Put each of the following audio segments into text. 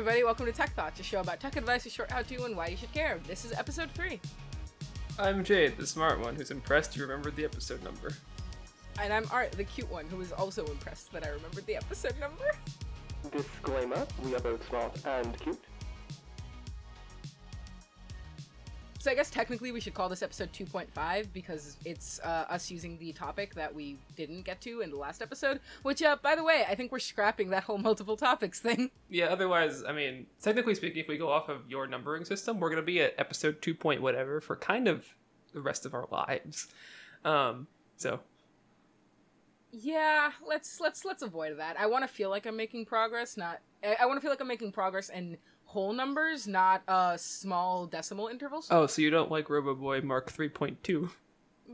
everybody. Welcome to Tech Thoughts, a show about tech advice, a short how to, and why you should care. This is episode three. I'm Jade, the smart one who's impressed you remembered the episode number. And I'm Art, the cute one, who was also impressed that I remembered the episode number. Disclaimer, we are both smart and cute. So I guess technically we should call this episode 2.5 because it's uh, us using the topic that we didn't get to in the last episode. Which, uh, by the way, I think we're scrapping that whole multiple topics thing. Yeah, otherwise, I mean, technically speaking, if we go off of your numbering system, we're going to be at episode 2 point whatever for kind of the rest of our lives. Um, so Yeah, let's let's let's avoid that. I want to feel like I'm making progress, not I, I want to feel like I'm making progress in whole numbers, not uh small decimal intervals. Oh, so you don't like RoboBoy Mark 3.2?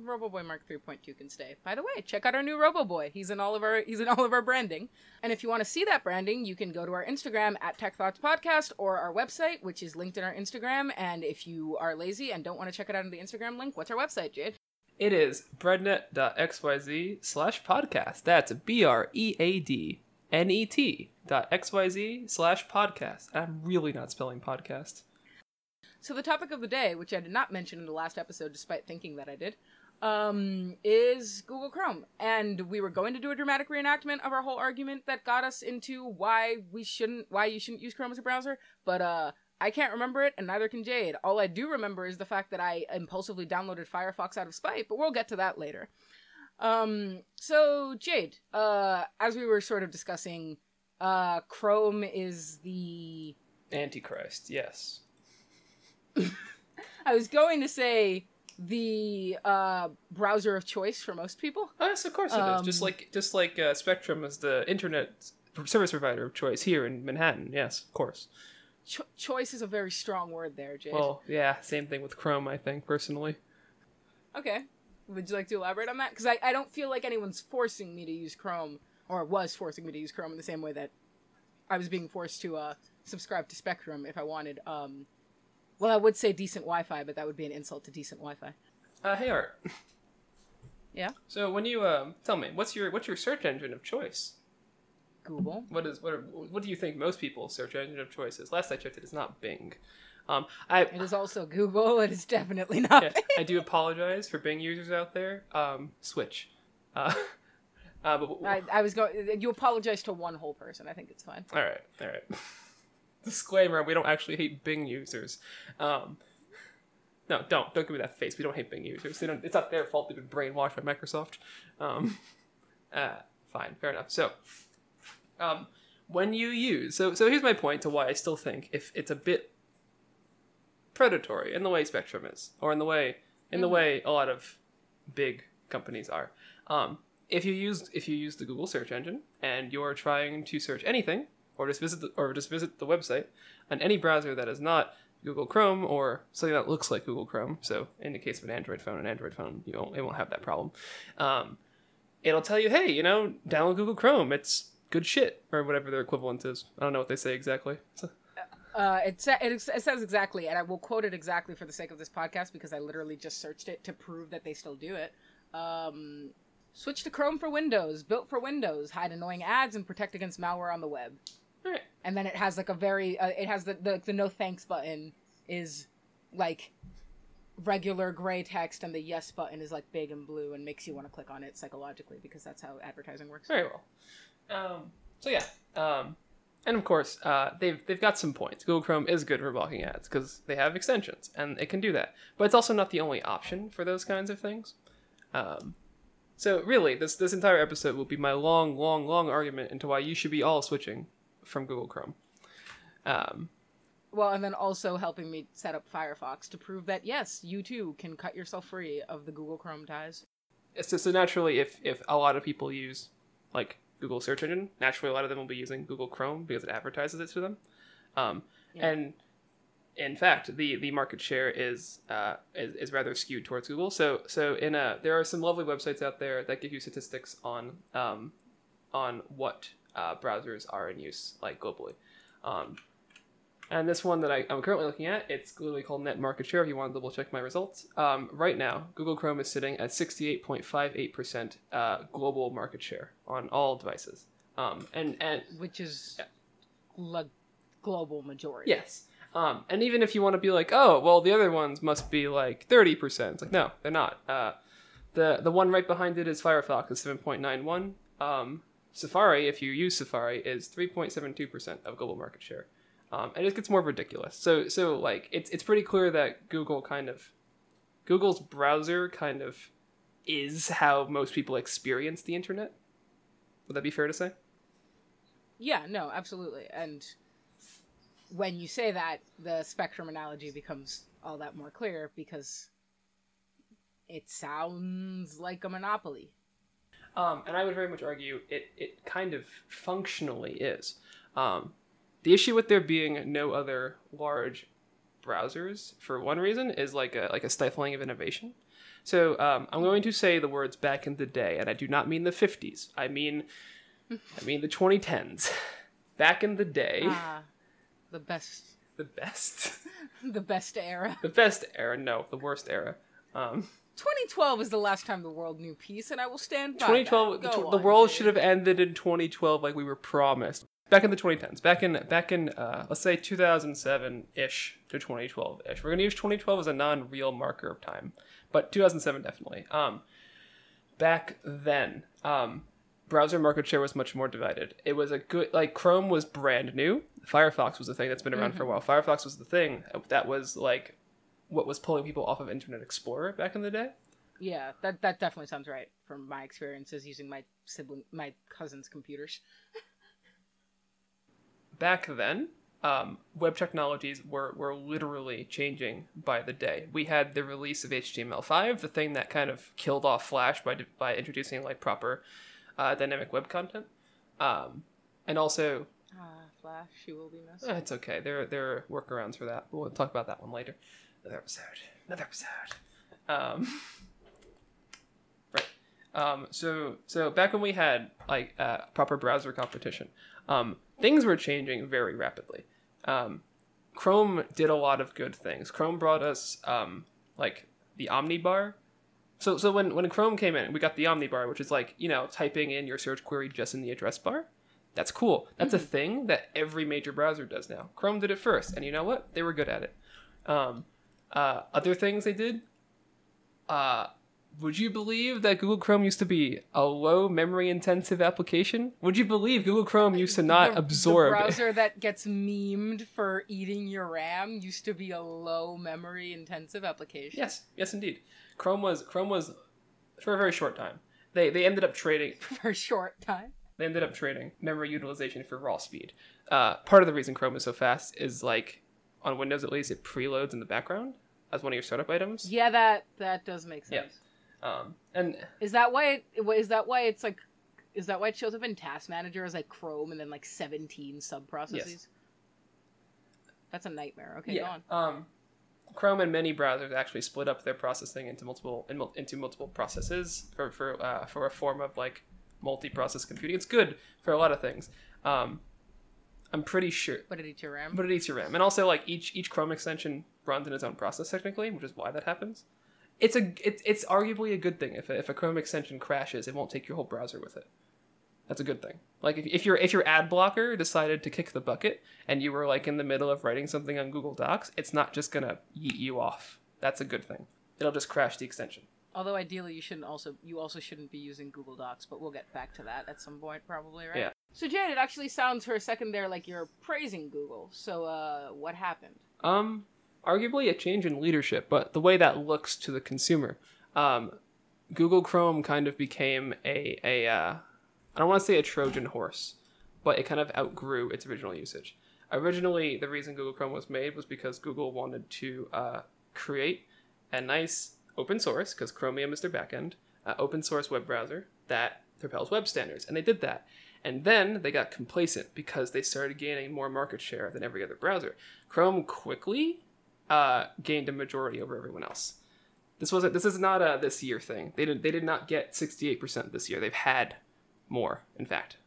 RoboBoy Mark 3.2 can stay. By the way, check out our new RoboBoy. He's in all of our he's in all of our branding. And if you want to see that branding, you can go to our Instagram at Tech Thoughts Podcast or our website, which is linked in our Instagram. And if you are lazy and don't want to check it out on the Instagram link, what's our website, Jade? It is breadnet.xyz slash podcast. That's B R E A D N E T dot XYZ slash podcast. I'm really not spelling podcast. So the topic of the day, which I did not mention in the last episode, despite thinking that I did, um, is Google Chrome. And we were going to do a dramatic reenactment of our whole argument that got us into why we shouldn't, why you shouldn't use Chrome as a browser. But uh, I can't remember it, and neither can Jade. All I do remember is the fact that I impulsively downloaded Firefox out of spite. But we'll get to that later. Um, so Jade, uh, as we were sort of discussing, uh, Chrome is the Antichrist, yes. I was going to say the uh, browser of choice for most people. Oh, yes, of course it is. Just Um, like just like uh, Spectrum is the internet service provider of choice here in Manhattan. Yes, of course. Cho- choice is a very strong word there, Jade. Well, yeah, same thing with Chrome. I think personally. okay. Would you like to elaborate on that? Because I, I don't feel like anyone's forcing me to use Chrome, or was forcing me to use Chrome in the same way that I was being forced to uh, subscribe to Spectrum if I wanted. Um, well, I would say decent Wi-Fi, but that would be an insult to decent Wi-Fi. Uh, hey Art. Yeah, So when you um, tell me what's your what's your search engine of choice? Google. What is what are, what do you think most people's search engine of choice is? Last I checked, it is not Bing. Um, I It is also Google. It is definitely not. yeah, I do apologize for Bing users out there. Um, switch. Uh, uh, but I, I was going. You apologize to one whole person. I think it's fine. All right, all right. Disclaimer: We don't actually hate Bing users. Um, no, don't don't give me that face. We don't hate Bing users. They don't. It's not their fault. They've been brainwashed by Microsoft. Um, uh, fine, fair enough. So, um, when you use so so here's my point to why I still think if it's a bit predatory in the way Spectrum is, or in the way in the way a lot of big companies are. Um, if you use if you use the Google search engine and you're trying to search anything, or just visit the, or just visit the website on any browser that is not Google Chrome or something that looks like Google Chrome. So in the case of an Android phone, an Android phone, you won't it won't have that problem. Um, it'll tell you, hey, you know, download Google Chrome. It's good shit, or whatever their equivalent is. I don't know what they say exactly. Uh, it, sa- it, it says exactly, and I will quote it exactly for the sake of this podcast because I literally just searched it to prove that they still do it. Um, switch to Chrome for Windows, built for Windows, hide annoying ads, and protect against malware on the web. right. And then it has like a very, uh, it has the, the the no thanks button is like regular gray text, and the yes button is like big and blue and makes you want to click on it psychologically because that's how advertising works. Very well. Um, so yeah, um, and of course, uh, they've they've got some points. Google Chrome is good for blocking ads because they have extensions and it can do that. But it's also not the only option for those kinds of things. Um, so really, this this entire episode will be my long, long, long argument into why you should be all switching from Google Chrome. Um, Well, and then also helping me set up Firefox to prove that yes, you too can cut yourself free of the Google Chrome ties. so, so naturally, if if a lot of people use like Google search engine, naturally a lot of them will be using Google Chrome because it advertises it to them. Um, Yeah. And in fact, the the market share is, uh, is is rather skewed towards Google. So so in a there are some lovely websites out there that give you statistics on um, on what uh, browsers are in use like globally. Um, and this one that I, I'm currently looking at, it's literally called Net Market Share. If you want to double check my results, um, right now Google Chrome is sitting at 68.58% uh, global market share on all devices. Um, and and which is gl- global majority. Yes. Um, and even if you want to be like, oh, well, the other ones must be like 30%. It's like, no, they're not. Uh, the, the one right behind it is Firefox is 7.91. Um, Safari, if you use Safari, is 3.72% of global market share. Um, and it gets more ridiculous. So, so like, it's, it's pretty clear that Google kind of, Google's browser kind of is how most people experience the internet. Would that be fair to say? Yeah, no, absolutely. And when you say that, the spectrum analogy becomes all that more clear because it sounds like a monopoly. Um, and I would very much argue it, it kind of functionally is. Um, the issue with there being no other large browsers, for one reason, is like a like a stifling of innovation. So um, I'm going to say the words back in the day, and I do not mean the 50s. I mean, I mean the 2010s. Back in the day, Ah, the best, the best, the best era. the best era. No, the worst era. Um, 2012 is the last time the world knew peace, and I will stand by 2012 that. the, the world should have ended in 2012 like we were promised back in the 2010s back in back in uh, let's say 2007-ish to 2012-ish we're going to use 2012 as a non-real marker of time but 2007 definitely. Um back then um browser market share was much more divided. It was a good like chrome was brand new. Firefox was the thing that's been around for a while. Firefox was the thing that was like what was pulling people off of internet explorer back in the day. Yeah, that that definitely sounds right from my experiences using my sibling, my cousin's computers. back then, um, web technologies were, were literally changing by the day. We had the release of HTML5, the thing that kind of killed off Flash by, by introducing like proper uh, dynamic web content. Um, and also, Ah, Flash, you will be missed. eh, it's okay. There, there are workarounds for that. We'll talk about that one later. Another episode. Another episode. Um, right. Um, so, so back when we had like uh, proper browser competition, um, things were changing very rapidly. Um, Chrome did a lot of good things. Chrome brought us um, like the Omnibar. So, so when when Chrome came in, we got the Omnibar, which is like you know typing in your search query just in the address bar. That's cool. That's a thing that every major browser does now. Chrome did it first, and you know what? They were good at it. Um, uh, other things they did. Uh, would you believe that Google Chrome used to be a low memory intensive application? Would you believe Google Chrome used to not the, absorb? The browser that gets memed for eating your RAM used to be a low memory intensive application. Yes, yes, indeed. Chrome was Chrome was for a very short time. They they ended up trading For a short time. they ended up trading memory utilization for raw speed. Uh, part of the reason Chrome is so fast is like on Windows at least it preloads in the background as one of your startup items. Yeah, that that does make Yeah. Um, and Is that why it is that why it's like is that why it shows up in Task Manager as like Chrome and then like 17 sub processes? That's a nightmare. Okay, go on. um, Chrome and many browsers actually split up their processing into multiple in, into multiple processes for for uh, for a form of like multi-process computing. It's good for a lot of things. Um, I'm pretty sure. But it eats your RAM. but it eats your RAM. And also, like each each Chrome extension runs in its own process technically, which is why that happens. It's a it, it's arguably a good thing if a, if a Chrome extension crashes, it won't take your whole browser with it. That's a good thing. Like if, if your if your ad blocker decided to kick the bucket and you were like in the middle of writing something on Google Docs, it's not just gonna yeet you off. That's a good thing. It'll just crash the extension. Although ideally you shouldn't also you also shouldn't be using Google Docs, but we'll get back to that at some point probably, right? Yeah. So Jade, it actually sounds for a second there like you're praising Google. So uh what happened? Um, arguably a change in leadership, but the way that looks to the consumer. Um, Google Chrome kind of became a a uh, I don't want to say a Trojan horse, but it kind of outgrew its original usage. Originally, the reason Google Chrome was made was because Google wanted to uh, create a nice open source, because Chromium is their backend, uh, open source web browser that propels web standards, and they did that. And then they got complacent because they started gaining more market share than every other browser. Chrome quickly uh, gained a majority over everyone else. This wasn't. This is not a this year thing. They did. They did not get sixty eight percent this year. They've had more, in fact.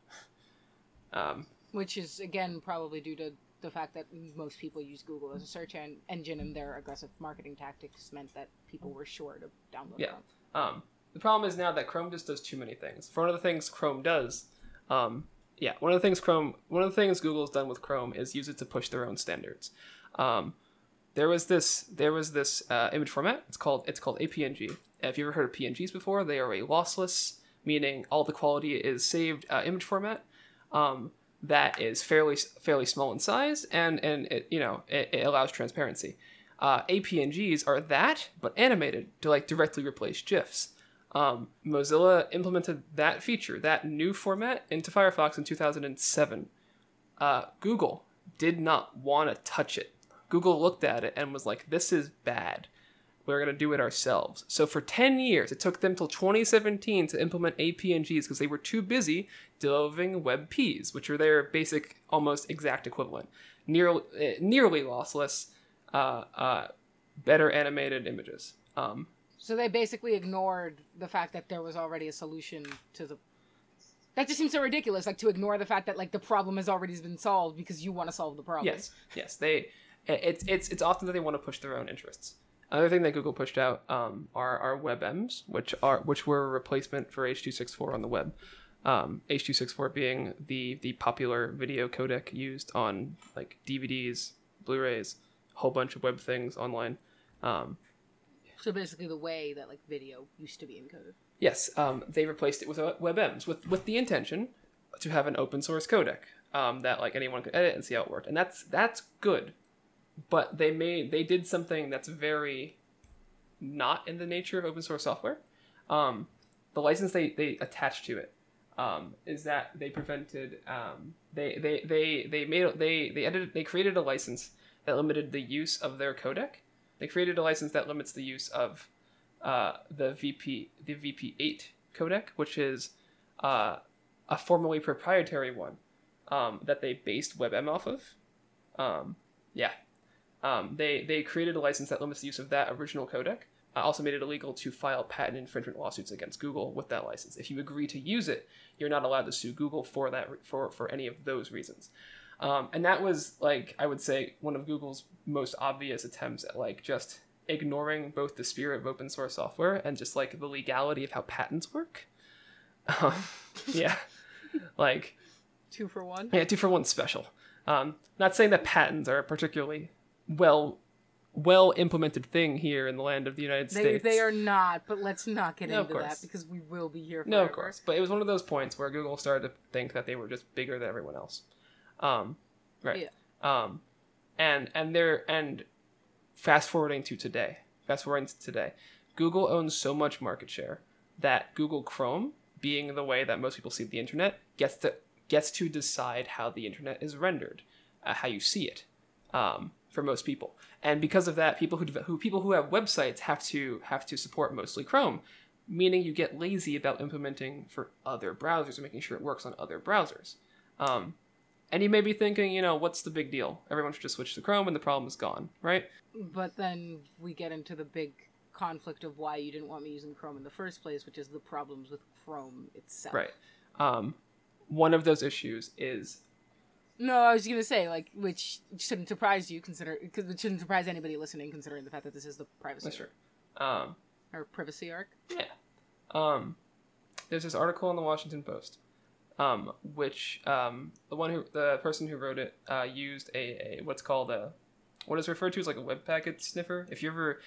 Um, Which is again probably due to the fact that most people use Google as a search en- engine and their aggressive marketing tactics meant that people were sure to download Yeah. Um, the problem is now that Chrome just does too many things. For one of the things Chrome does, um, yeah, one of the things Chrome, one of the things Google's done with Chrome is use it to push their own standards. Um, there was this, there was this uh, image format. It's called, it's called APNG. If you ever heard of PNGs before, they are a lossless, meaning all the quality is saved uh, image format. Um, that is fairly fairly small in size, and and it, you know it, it allows transparency. Uh, APNGs are that, but animated to like directly replace GIFs. Um, Mozilla implemented that feature, that new format, into Firefox in 2007. Uh, Google did not want to touch it. Google looked at it and was like, "This is bad. We're gonna do it ourselves." So for 10 years, it took them till 2017 to implement APNGs because they were too busy delivering WebPs, which are their basic, almost exact equivalent, nearly nearly lossless, uh, uh, better animated images. Um, So they basically ignored the fact that there was already a solution to the. That just seems so ridiculous, like to ignore the fact that like the problem has already been solved because you want to solve the problem. Yes, yes, they. It's it's it's often that they want to push their own interests. Another thing that Google pushed out um, are are WebMs, which are which were a replacement for H.264 on the web. Um, H.264 being the the popular video codec used on like DVDs, Blu-rays, a whole bunch of web things online. Um, So basically, the way that like video used to be encoded. Yes, um, they replaced it with uh, WebMs with with the intention to have an open source codec um, that like anyone could edit and see how it worked, and that's that's good. But they made they did something that's very not in the nature of open source software. Um, the license they they attached to it um, is that they prevented um, they, they they they made they they edited they created a license that limited the use of their codec. They created a license that limits the use of uh, the VP the VP8 codec, which is uh, a formerly proprietary one um, that they based WebM off of. Um, yeah, um, they they created a license that limits the use of that original codec. Uh, also made it illegal to file patent infringement lawsuits against Google with that license. If you agree to use it, you're not allowed to sue Google for that for for any of those reasons. Um, and that was like I would say one of Google's most obvious attempts at like just ignoring both the spirit of open source software and just like the legality of how patents work. Um, yeah, like Two for one. yeah, two for one special. Um, not saying that patents are particularly well well implemented thing here in the land of the United They, States. they are not, but let's not get No, into that because we will be here. No, of course. But it was one of those points where Google started to think that they were just bigger than everyone else. Um, right. Um, and and they're and fast forwarding to today. Fast forwarding to today, Google owns so much market share that Google Chrome, being the way that most people see the internet, gets to gets to decide how the internet is rendered, uh, how you see it, um, for most people. And because of that, people who, who people who have websites have to have to support mostly Chrome, meaning you get lazy about implementing for other browsers and making sure it works on other browsers. Um, and you may be thinking, you know, what's the big deal? Everyone should just switch to Chrome and the problem is gone, right? But then we get into the big conflict of why you didn't want me using Chrome in the first place, which is the problems with Chrome itself. Right. Um, one of those issues is No, I was gonna say like, which shouldn't surprise you, consider because it shouldn't surprise anybody listening, considering the fact that this is the privacy that's true. Um, or privacy arc. yeah. Um, there's this article in the Washington Post, um, which um, the one who the person who wrote it uh, used a, a what's called a what is referred to as like a web packet sniffer. If you ever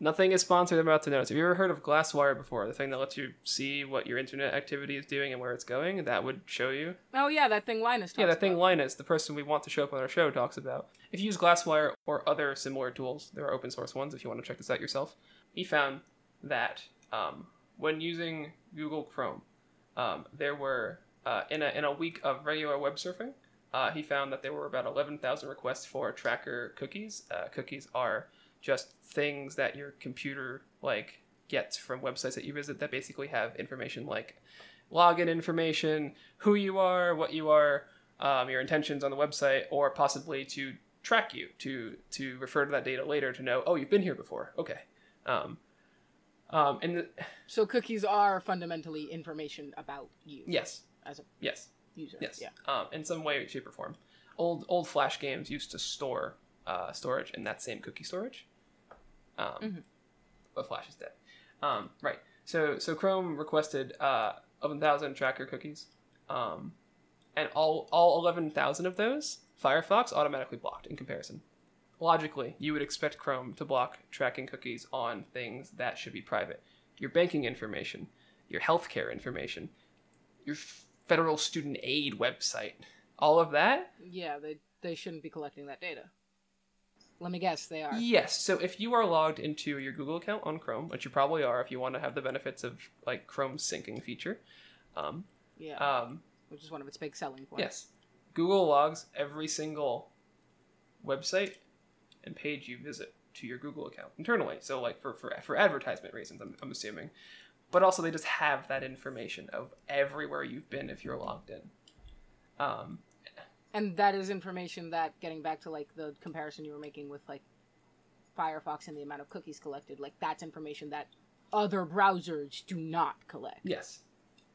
Nothing is sponsored. I'm about to notice. Have you ever heard of Glasswire before? The thing that lets you see what your internet activity is doing and where it's going. That would show you. Oh yeah, that thing Linus. Yeah, that thing about. Linus, the person we want to show up on our show, talks about. If you use Glasswire or other similar tools, there are open source ones if you want to check this out yourself. He found that um, when using Google Chrome, um, there were uh, in a in a week of regular web surfing, uh, he found that there were about eleven thousand requests for tracker cookies. Uh, cookies are just things that your computer like gets from websites that you visit that basically have information like login information, who you are, what you are, um, your intentions on the website, or possibly to track you to to refer to that data later to know, oh, you've been here before. Okay. Um, um, and the, So cookies are fundamentally information about you yes, as a yes, user. yes. Yeah. Um, in some way, shape, or form. Old old Flash games used to store uh, storage in that same cookie storage. Um, Mhm. But Flash is dead. Um, right. So so Chrome requested uh, 11,000 tracker cookies, um, and all all eleven thousand of those, Firefox automatically blocked in comparison. Logically, you would expect Chrome to block tracking cookies on things that should be private. Your banking information, your healthcare information, your federal student aid website, all of that. Yeah, they they shouldn't be collecting that data. Let me guess, they are. Yes. So if you are logged into your Google account on Chrome, which you probably are if you want to have the benefits of like Chrome's syncing feature, um, Yeah, um, which is one of its big selling points. yes, Google logs every single website and page you visit to your Google account internally. So like for for, for advertisement reasons, I'm, I'm assuming, but also they just have that information of everywhere you've been if you're logged in. Um, And that is information that, getting back to like the comparison you were making with like Firefox and the amount of cookies collected, like that's information that other browsers do not collect, yes.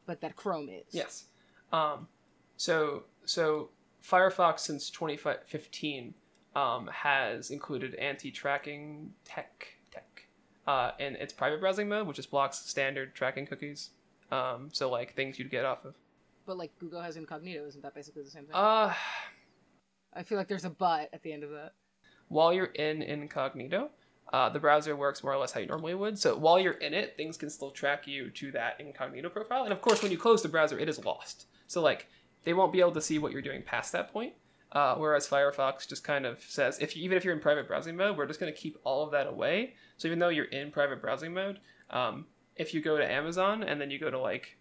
but that Chrome is. Yes. Um, so so Firefox since 2015 um, has included anti-tracking tech tech uh, in its private browsing mode, which just blocks standard tracking cookies. Um, so like things you'd get off of. But like Google has incognito, isn't that basically the same thing? Uh, I feel like there's a but at the end of that. while you're in incognito, uh, the browser works more or less how you normally would. So while you're in it, things can still track you to that incognito profile. And of course, when you close the browser, it is lost. So like they won't be able to see what you're doing past that point. Uh, whereas Firefox just kind of says, if you, even if you're in private browsing mode, we're just going to keep all of that away. So even though you're in private browsing mode, um, if you go to Amazon and then you go to like,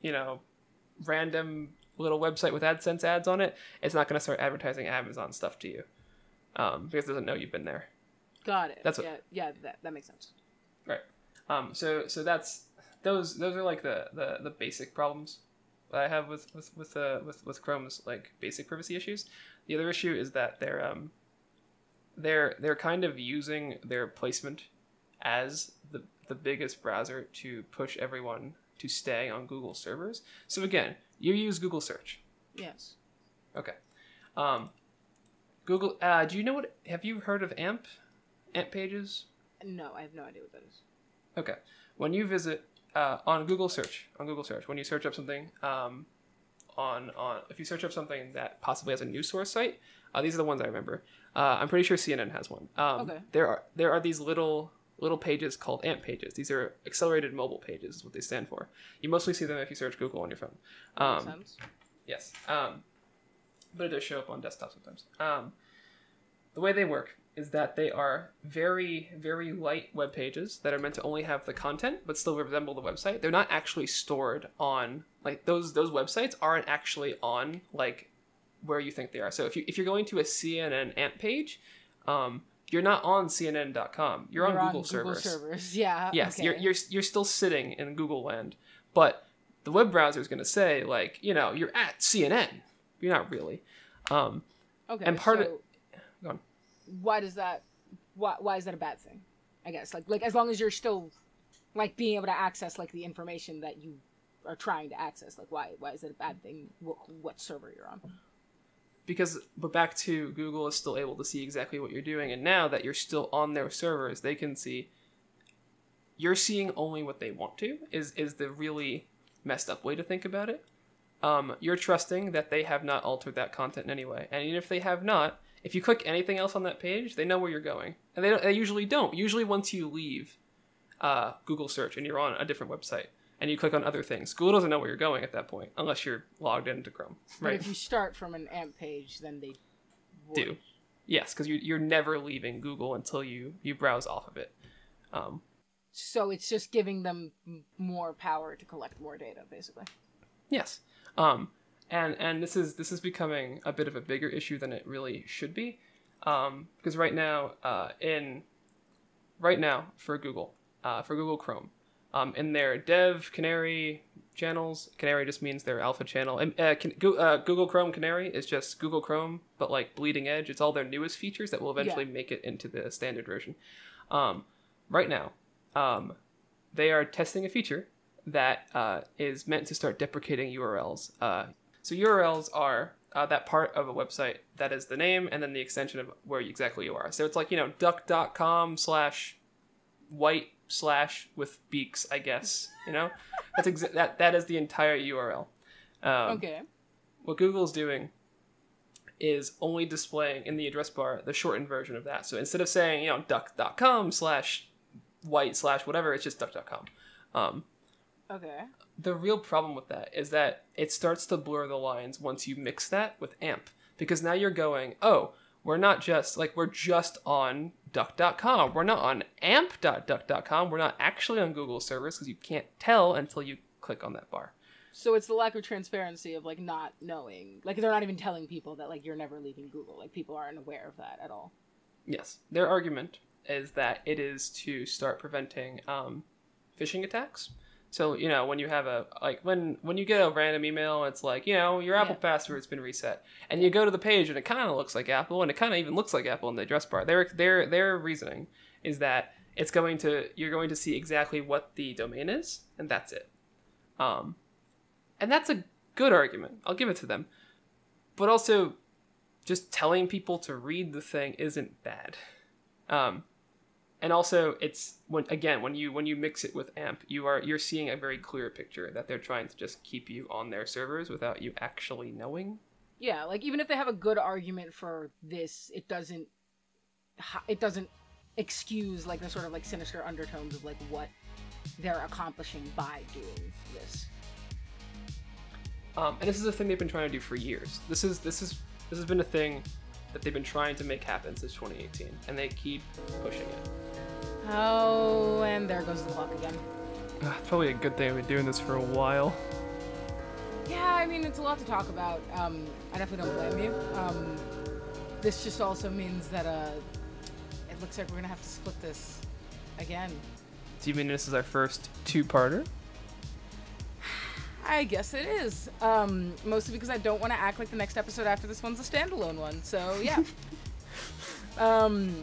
you know, random little website with AdSense ads on it, it's not going to start advertising Amazon stuff to you um, because it doesn't know you've been there. Got it. That's what- yeah, yeah, that that makes sense. Right. Um, so so that's those those are like the the, the basic problems that I have with with with uh, with with Chrome's like basic privacy issues. The other issue is that they're um they're they're kind of using their placement as the the biggest browser to push everyone to stay on Google servers. So again, you use Google search. Yes. Okay. Um, Google. Uh, do you know what? Have you heard of AMP? AMP pages. No, I have no idea what that is. Okay. When you visit uh, on Google search, on Google search, when you search up something, um, on on if you search up something that possibly has a news source site, uh, these are the ones I remember. Uh, I'm pretty sure CNN has one. Um, Okay. There are there are these little little pages called AMP pages. These are accelerated mobile pages, is what they stand for. You mostly see them if you search Google on your phone. Makes Um, sense. Yes. Um, but it does show up on desktop sometimes. Um, the way they work is that they are very, very light web pages that are meant to only have the content but still resemble the website. They're not actually stored on like those those websites aren't actually on like where you think they are. So if you if you're going to a CNN AMP page, um, you're not on CNN.com. You're, on Google servers. servers. Yeah. Yes, okay. you're you're you're still sitting in Google land, but the web browser is going to say like, you know, you're at CNN. You're not really. Um, okay. and part of- so go on. why does that? Why why is that a bad thing? I guess like like as long as you're still like being able to access like the information that you are trying to access. Like why why is it a bad thing? What, what server you're on? Because but back to Google is still able to see exactly what you're doing, and now that you're still on their servers, they can see. You're seeing only what they want to. Is is the really messed up way to think about it? Um, you're trusting that they have not altered that content in any way, and even if they have not, if you click anything else on that page, they know where you're going, and they they usually don't. Usually, once you leave uh, Google search and you're on a different website and you click on other things, Google doesn't know where you're going at that point unless you're logged into Chrome, But right? if you start from an AMP page, then they would. do. Yes, because you're, you're never leaving Google until you, you browse off of it. Um, So it's just giving them more power to collect more data, basically. yes, um, and and this is this is becoming a bit of a bigger issue than it really should be, um, because right now uh, in right now for Google uh, for Google Chrome um, in their Dev Canary channels, Canary just means their alpha channel, and uh, can, uh, Google Chrome Canary is just Google Chrome, but like bleeding edge. It's all their newest features that will eventually make it into the standard version. Um, right now, um, they are testing a feature that uh, is meant to start deprecating URLs. Uh, so URLs are uh, that part of a website that is the name and then the extension of where exactly you are. So it's like you know duck.com slash white slash with beaks, I guess. You know, that's exa- that that is the entire URL. Um, Okay. what Google's doing is only displaying in the address bar the shortened version of that. So instead of saying, you know, duck.com slash white slash whatever, it's just duck.com. Um, Okay. the real problem with that is that it starts to blur the lines once you mix that with AMP. Because now you're going, oh, we're not just, like, we're just on duck.com. We're not on amp.duck.com. We're not actually on Google servers because you can't tell until you click on that bar. So it's the lack of transparency of like not knowing, like they're not even telling people that like you're never leaving Google. Like people aren't aware of that at all. Yes. Their argument is that it is to start preventing um, phishing attacks. So, you know, when you have a like when when you get a random email, it's like, you know, your Apple Yeah. password's been reset. And you go to the page and it kind of looks like Apple and it kind of even looks like Apple in the address bar. Their their their reasoning is that it's going to you're going to see exactly what the domain is and that's it. Um and that's a good argument. I'll give it to them. But also just telling people to read the thing isn't bad. Um, and also it's when again when you when you mix it with amp you are you're seeing a very clear picture that they're trying to just keep you on their servers without you actually knowing. Yeah, like even if they have a good argument for this, it doesn't it doesn't excuse like the sort of like sinister undertones of like what they're accomplishing by doing this. um, and this is a thing they've been trying to do for years. This is this is this has been a thing that they've been trying to make happen since 2018 and they keep pushing it Oh, and there goes the clock again. Ah, it's probably a good thing we've been doing this for a while Yeah, I mean it's a lot to talk about. Um, I definitely don't blame you. Um, this just also means that uh, it looks like we're gonna have to split this again. do you mean this is our first two-parter I guess it is. Um, mostly because I don't want to act like the next episode after this one's a standalone one. So yeah. um,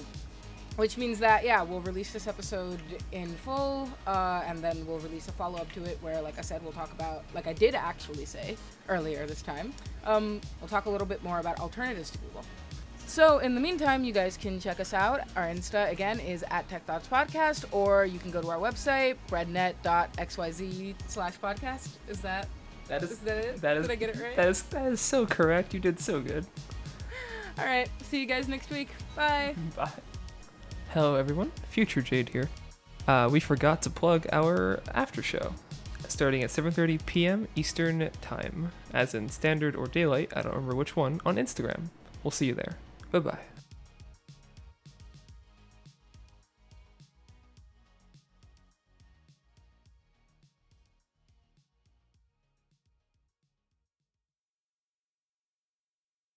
which means that yeah, we'll release this episode in full, uh, and then we'll release a follow up to it where, like I said, we'll talk about, like I did actually say earlier this time, um, we'll talk a little bit more about alternatives to Google. So in the meantime, you guys can check us out. Our Insta again is at Tech Thoughts Podcast, or you can go to our website, breadnet.xyz slash podcast. Is that that is is that it? that is Did I get it right? that is that is so correct you did so good All right. See you guys next week. Bye. Bye. Hello, everyone. Future Jade here. Uh, we forgot to plug our after show, starting at 7:30 p.m. Eastern Time, as in standard or daylight. I don't remember which one on Instagram. We'll see you there. Bye bye.